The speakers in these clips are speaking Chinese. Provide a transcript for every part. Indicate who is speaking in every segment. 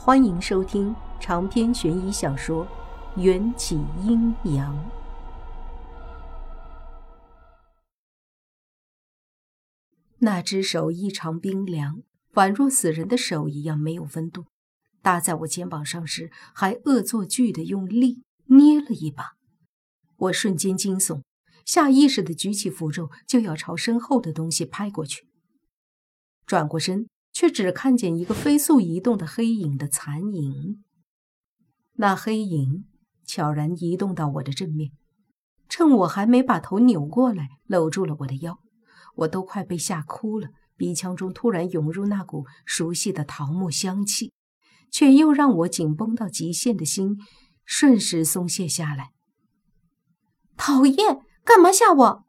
Speaker 1: 欢迎收听长篇悬疑小说《缘起阴阳》。那只手异常冰凉，宛若死人的手一样没有温度。搭在我肩膀上时，还恶作剧的用力捏了一把。我瞬间惊悚，下意识的举起符咒，就要朝身后的东西拍过去。转过身，却只看见一个飞速移动的黑影的残影。那黑影悄然移动到我的正面，趁我还没把头扭过来，搂住了我的腰。我都快被吓哭了，鼻腔中突然涌入那股熟悉的桃木香气，却又让我紧绷到极限的心瞬时松懈下来。讨厌，干嘛吓我？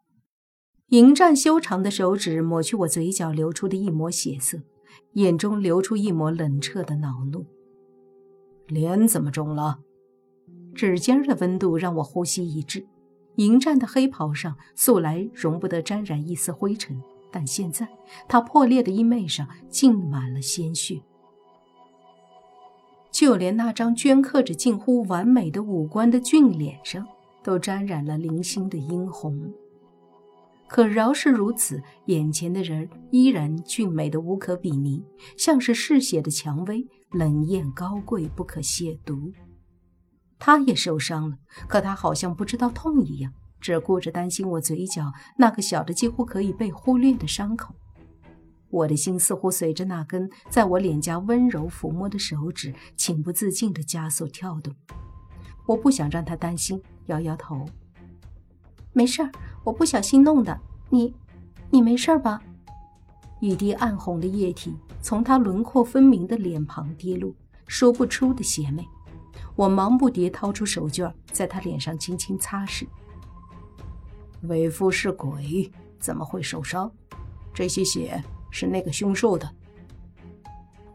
Speaker 1: 迎战修长的手指抹去我嘴角流出的一抹血色，眼中流出一抹冷彻的恼怒。
Speaker 2: 脸怎么肿了？
Speaker 1: 指尖的温度让我呼吸一滞。迎战的黑袍上素来容不得沾染一丝灰尘，但现在他破裂的衣袂上浸满了鲜血，就连那张镌刻着近乎完美的五官的俊脸上都沾染了零星的殷红。可饶是如此，眼前的人依然俊美的无可比拟，像是嗜血的蔷薇，冷艳高贵，不可亵渎。他也受伤了，可他好像不知道痛一样，只顾着担心我嘴角那个小的几乎可以被忽略的伤口。我的心似乎随着那根在我脸颊温柔抚摸的手指，情不自禁地加速跳动。我不想让他担心，摇摇头：“没事儿，我不小心弄的。你，你没事吧？”一滴暗红的液体从他轮廓分明的脸庞滴落，说不出的邪魅。我忙不迭掏出手绢，在他脸上轻轻擦拭。
Speaker 2: 为夫是鬼，怎么会受伤？这些血是那个凶兽的。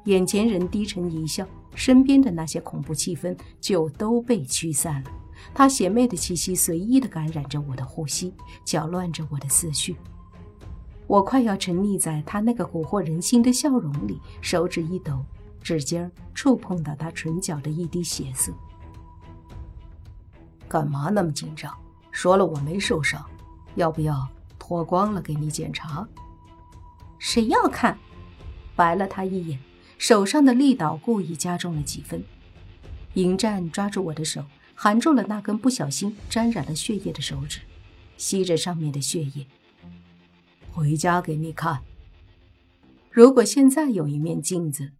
Speaker 1: 眼前人低沉一笑，身边的那些恐怖气氛就都被驱散了。他邪魅的气息随意地感染着我的呼吸，搅乱着我的思绪。我快要沉溺在他那个蛊惑人心的笑容里，手指一抖。指尖触碰到他唇角的一滴血色，
Speaker 2: 干嘛那么紧张？说了我没受伤，要不要脱光了给你检查？
Speaker 1: 谁要看？白了他一眼，手上的力道故意加重了几分。迎战抓住我的手，含住了那根不小心沾染了血液的手指，吸着上面的血液。
Speaker 2: 回家给你看。
Speaker 1: 如果现在有一面镜子。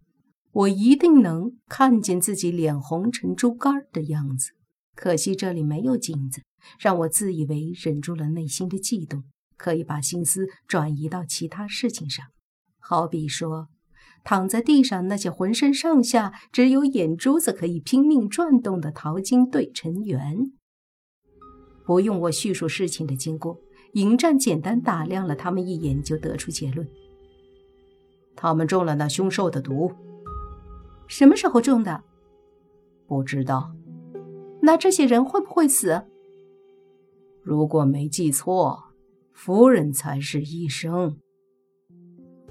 Speaker 1: 我一定能看见自己脸红成猪肝的样子，可惜这里没有镜子，让我自以为忍住了内心的悸动，可以把心思转移到其他事情上，好比说，躺在地上那些浑身上下只有眼珠子可以拼命转动的淘金队成员。不用我叙述事情的经过，迎战简单打量了他们一眼，就得出结论：
Speaker 2: 他们中了那凶兽的毒。
Speaker 1: 什么时候中的？
Speaker 2: 不知道。
Speaker 1: 那这些人会不会死？
Speaker 2: 如果没记错，夫人才是医生。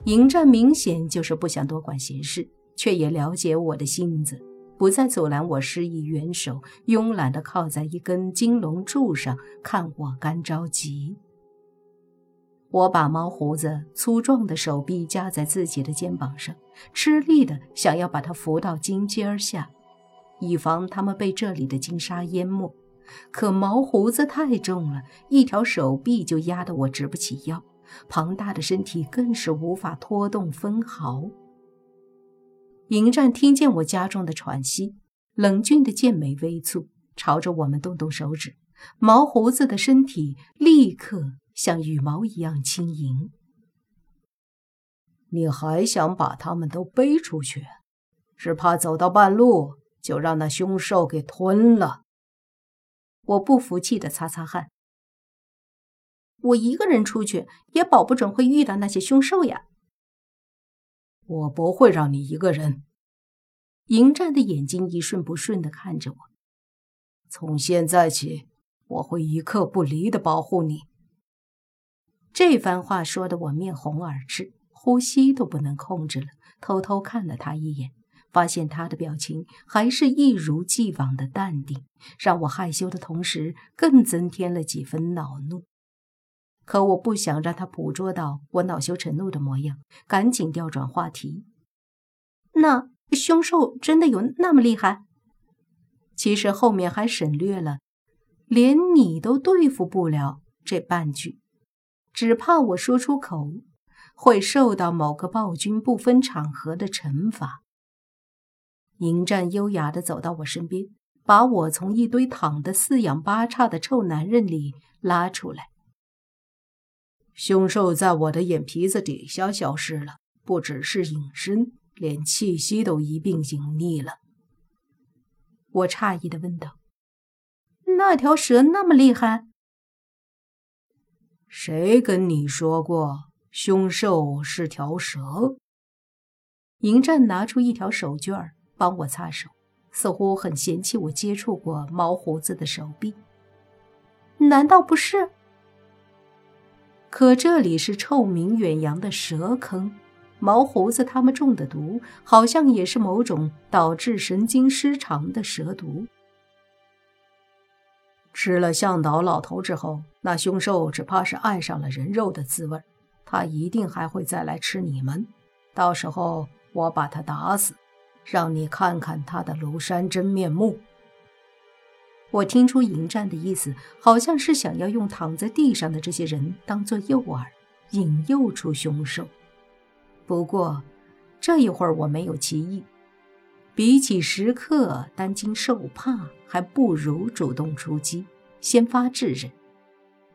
Speaker 1: 迎战明显就是不想多管闲事，却也了解我的性子，不再阻拦我施以援手，慵懒地靠在一根金龙柱上，看我干着急。我把毛胡子粗壮的手臂夹在自己的肩膀上，吃力的想要把他扶到金阶下，以防他们被这里的金沙淹没。可毛胡子太重了，一条手臂就压得我直不起腰，庞大的身体更是无法拖动分毫。迎战听见我家中的喘息，冷峻的剑眉微蹙，朝着我们动动手指，毛胡子的身体立刻。像羽毛一样轻盈。
Speaker 2: 你还想把他们都背出去？只怕走到半路就让那凶兽给吞了。
Speaker 1: 我不服气的擦擦汗。我一个人出去，也保不准会遇到那些凶兽呀。
Speaker 2: 我不会让你一个人。
Speaker 1: 迎战的眼睛一瞬不瞬的看着我。
Speaker 2: 从现在起，我会一刻不离的保护你。
Speaker 1: 这番话说的我面红耳赤，呼吸都不能控制了，偷偷看了他一眼，发现他的表情还是一如既往的淡定，让我害羞的同时，更增添了几分恼怒。可我不想让他捕捉到我恼羞成怒的模样，赶紧调转话题。那凶兽真的有那么厉害？其实后面还省略了“连你都对付不了”这半句，只怕我说出口会受到某个暴君不分场合的惩罚。迎战优雅的走到我身边，把我从一堆躺得四仰八叉的臭男人里拉出来。
Speaker 2: 凶兽在我的眼皮子底下消失了，不只是隐身，连气息都一并隐匿了。
Speaker 1: 我诧异的问道：“那条蛇那么厉害？
Speaker 2: 谁跟你说过凶兽是条蛇？”
Speaker 1: 迎战拿出一条手绢帮我擦手，似乎很嫌弃我接触过毛胡子的手臂。难道不是？可这里是臭名远扬的蛇坑，毛胡子他们中的毒，好像也是某种导致神经失常的蛇毒。
Speaker 2: 吃了向导老头之后，那凶兽只怕是爱上了人肉的滋味，他一定还会再来吃你们。到时候我把他打死，让你看看他的庐山真面目。
Speaker 1: 我听出迎战的意思，好像是想要用躺在地上的这些人当做诱饵，引诱出凶手。不过这一会儿我没有歧义，比起时刻担惊受怕，还不如主动出击，先发制人。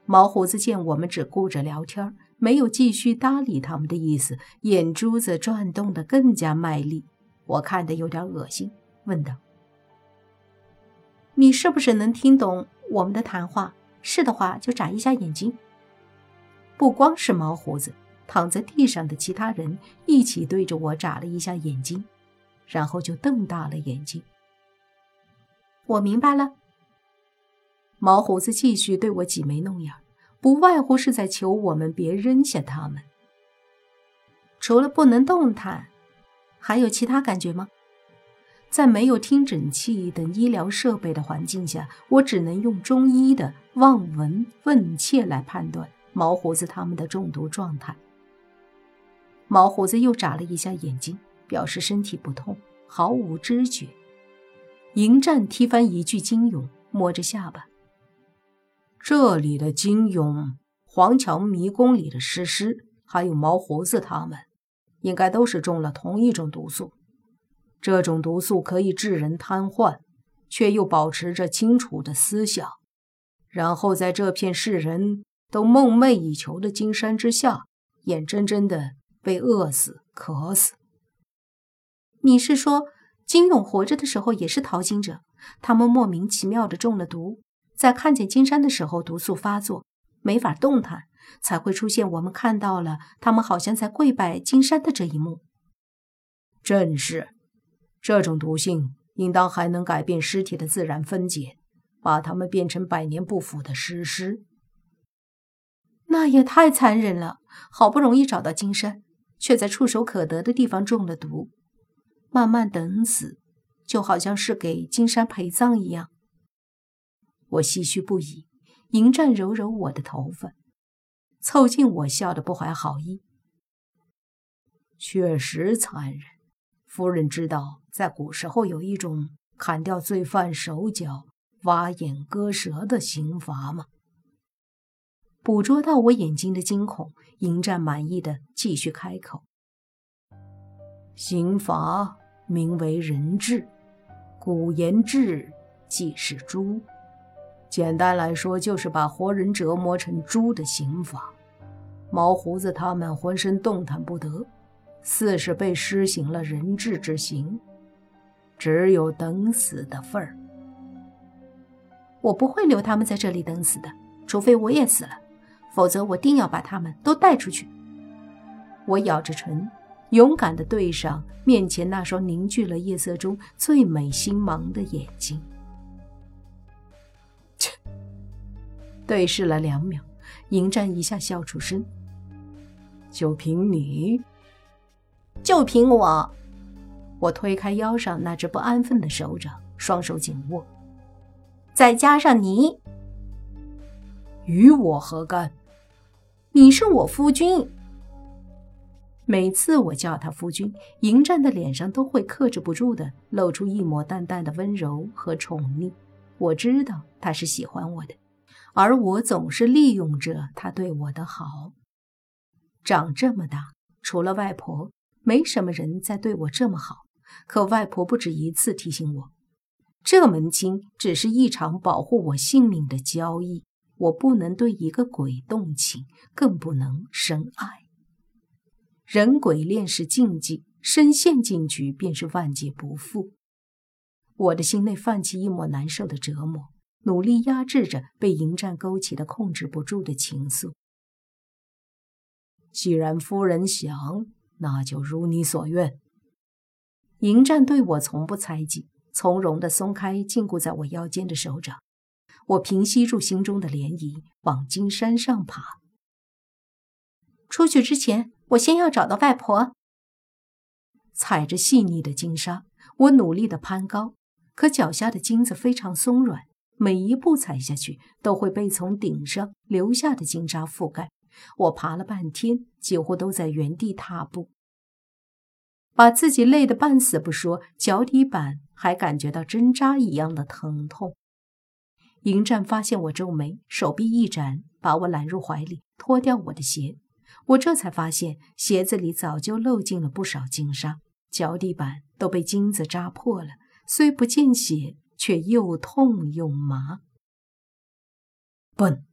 Speaker 1: 毛胡子见我们只顾着聊天，没有继续搭理他们的意思，眼珠子转动得更加卖力，我看得有点恶心，问道。你是不是能听懂我们的谈话？是的话，就眨一下眼睛。不光是毛胡子，躺在地上的其他人一起对着我眨了一下眼睛，然后就瞪大了眼睛。我明白了。毛胡子继续对我挤眉弄眼，不外乎是在求我们别扔下他们。除了不能动弹，还有其他感觉吗？在没有听诊器等医疗设备的环境下，我只能用中医的望闻问切来判断毛胡子他们的中毒状态。毛胡子又眨了一下眼睛，表示身体不痛，毫无知觉。迎战踢翻一具金俑，摸着下巴：“
Speaker 2: 这里的金俑、黄桥迷宫里的诗诗，还有毛胡子他们，应该都是中了同一种毒素。”这种毒素可以致人瘫痪，却又保持着清楚的思想，然后在这片世人都梦寐以求的金山之下，眼睁睁的被饿死、渴死。
Speaker 1: 你是说，金勇活着的时候也是淘金者？他们莫名其妙的中了毒，在看见金山的时候，毒素发作，没法动弹，才会出现我们看到了他们好像在跪拜金山的这一幕。
Speaker 2: 正是。这种毒性应当还能改变尸体的自然分解，把它们变成百年不腐的尸尸。
Speaker 1: 那也太残忍了！好不容易找到金山，却在触手可得的地方中了毒，慢慢等死，就好像是给金山陪葬一样。我唏嘘不已。迎战揉揉我的头发，凑近我笑得不怀好意。
Speaker 2: 确实残忍。夫人知道，在古时候有一种砍掉罪犯手脚、挖眼割舌的刑罚吗？
Speaker 1: 捕捉到我眼睛的惊恐，迎战满意的继续开口：“
Speaker 2: 刑罚名为人质，古言质即是猪。简单来说，就是把活人折磨成猪的刑罚。毛胡子他们浑身动弹不得。”似是被施行了人质之刑，只有等死的份儿。
Speaker 1: 我不会留他们在这里等死的，除非我也死了，否则我定要把他们都带出去。我咬着唇，勇敢地对上面前那双凝聚了夜色中最美星芒的眼睛。切！对视了两秒，迎战一下笑出声。
Speaker 2: 就凭你？
Speaker 1: 就凭我，我推开腰上那只不安分的手掌，双手紧握。再加上你，
Speaker 2: 与我何干？
Speaker 1: 你是我夫君。每次我叫他夫君，迎战的脸上都会克制不住的露出一抹淡淡的温柔和宠溺。我知道他是喜欢我的，而我总是利用着他对我的好。长这么大，除了外婆，没什么人再对我这么好。可外婆不止一次提醒我，这门亲只是一场保护我性命的交易，我不能对一个鬼动情，更不能深爱。人鬼恋是禁忌，深陷进去便是万劫不复。我的心内泛起一抹难受的折磨，努力压制着被迎战勾起的控制不住的情愫。
Speaker 2: 既然夫人想，那就如你所愿。
Speaker 1: 迎战对我从不猜忌，从容地松开禁锢在我腰间的手掌。我平息住心中的涟漪，往金山上爬。出去之前，我先要找到外婆。踩着细腻的金沙，我努力地攀高，可脚下的金子非常松软，每一步踩下去都会被从顶上留下的金沙覆盖。我爬了半天，几乎都在原地踏步。把自己累得半死不说，脚底板还感觉到针扎一样的疼痛。迎战发现我皱眉，手臂一展，把我揽入怀里，脱掉我的鞋。我这才发现鞋子里早就漏进了不少金沙，脚底板都被金子扎破了，虽不见血，却又痛又麻。
Speaker 2: 笨，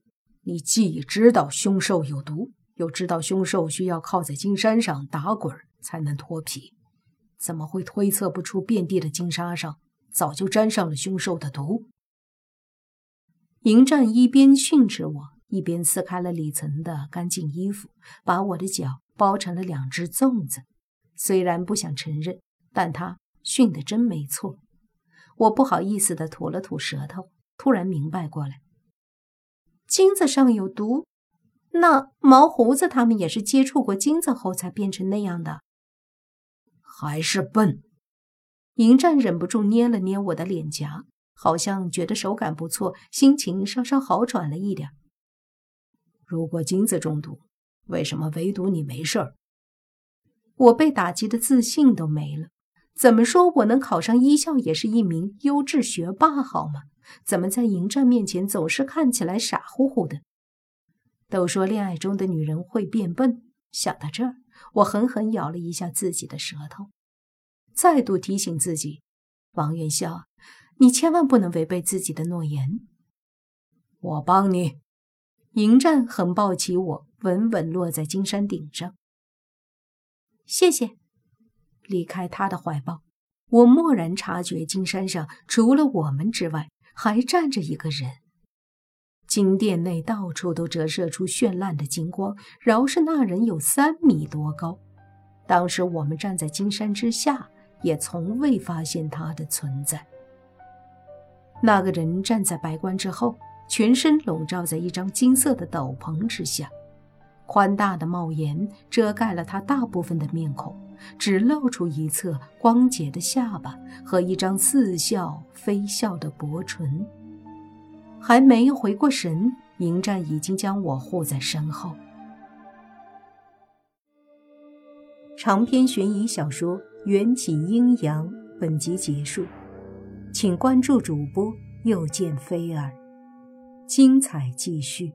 Speaker 2: 你既知道凶兽有毒，又知道凶兽需要靠在金山上打滚才能脱皮。怎么会推测不出遍地的金沙上早就沾上了凶兽的毒？
Speaker 1: 迎战一边训斥我，一边撕开了里层的干净衣服，把我的脚包成了两只粽子。虽然不想承认，但他训得真没错。我不好意思地吐了吐舌头，突然明白过来：金子上有毒，那毛胡子他们也是接触过金子后才变成那样的。
Speaker 2: 还是笨，
Speaker 1: 迎战忍不住捏了捏我的脸颊，好像觉得手感不错，心情稍稍好转了一点。
Speaker 2: 如果金子中毒，为什么唯独你没事儿？
Speaker 1: 我被打击的自信都没了。怎么说我能考上医校，也是一名优质学霸，好吗？怎么在迎战面前总是看起来傻乎乎的？都说恋爱中的女人会变笨，想到这儿。我狠狠咬了一下自己的舌头，再度提醒自己：“王元宵，你千万不能违背自己的诺言。”
Speaker 2: 我帮你。
Speaker 1: 迎战横抱起我，稳稳落在金山顶上。谢谢。离开他的怀抱，我蓦然察觉，金山上除了我们之外，还站着一个人。金殿内到处都折射出绚烂的金光，饶是那人有三米多高。当时我们站在金山之下，也从未发现他的存在。那个人站在白棺之后，全身笼罩在一张金色的斗篷之下，宽大的帽檐遮盖了他大部分的面孔，只露出一侧光洁的下巴和一张似笑非笑的薄唇。还没回过神，迎战已经将我护在身后。长篇悬疑小说《缘起阴阳》本集结束，请关注主播又见菲儿，精彩继续。